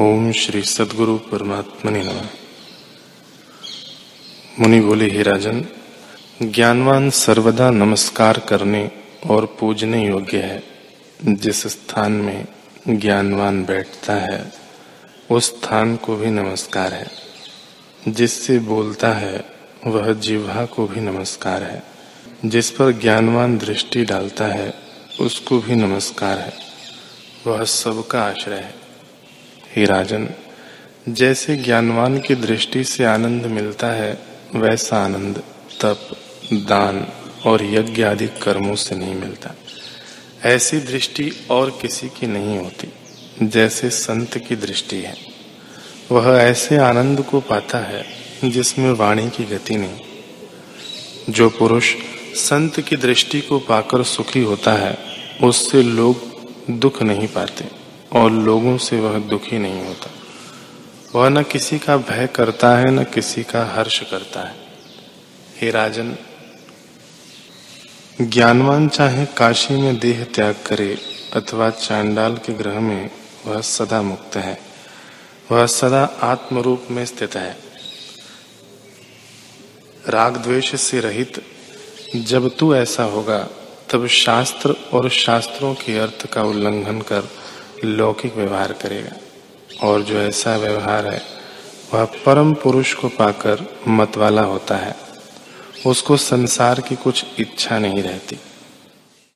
ओम श्री सदगुरु परमात्मनि नमः। मुनि बोले, ही राजन, ज्ञानवान सर्वदा नमस्कार करने और पूजने योग्य है। जिस स्थान में ज्ञानवान बैठता है, उस स्थान को भी नमस्कार है। जिससे बोलता है, वह जिह्वा को भी नमस्कार है। जिस पर ज्ञानवान दृष्टि डालता है, उसको भी नमस्कार है। वह सबका आश्रय है। हे राजन, जैसे ज्ञानवान की दृष्टि से आनंद मिलता है, वैसा आनंद, तप, दान और यज्ञ आदि कर्मों से नहीं मिलता। ऐसी दृष्टि और किसी की नहीं होती, जैसे संत की दृष्टि है। वह ऐसे आनंद को पाता है, जिसमें वाणी की गति नहीं। जो पुरुष संत की दृष्टि को पाकर सुखी होता है, उससे लोग दुख नहीं पाते। और लोगों से वह दुखी नहीं होता। वह न किसी का भय करता है, न किसी का हर्ष करता है। हे राजन, ज्ञानवान चाहे काशी में देह त्याग करे अथवा चांडाल के ग्रह में, वह सदा मुक्त है। वह सदा आत्मरूप में स्थित है। राग द्वेष से रहित, जब तू ऐसा होगा, तब शास्त्र और शास्त्रों के अर्थ का उल्लंघन कर लौकिक व्यवहार करेगा। और जो ऐसा व्यवहार है, वह परम पुरुष को पाकर मतवाला होता है। उसको संसार की कुछ इच्छा नहीं रहती।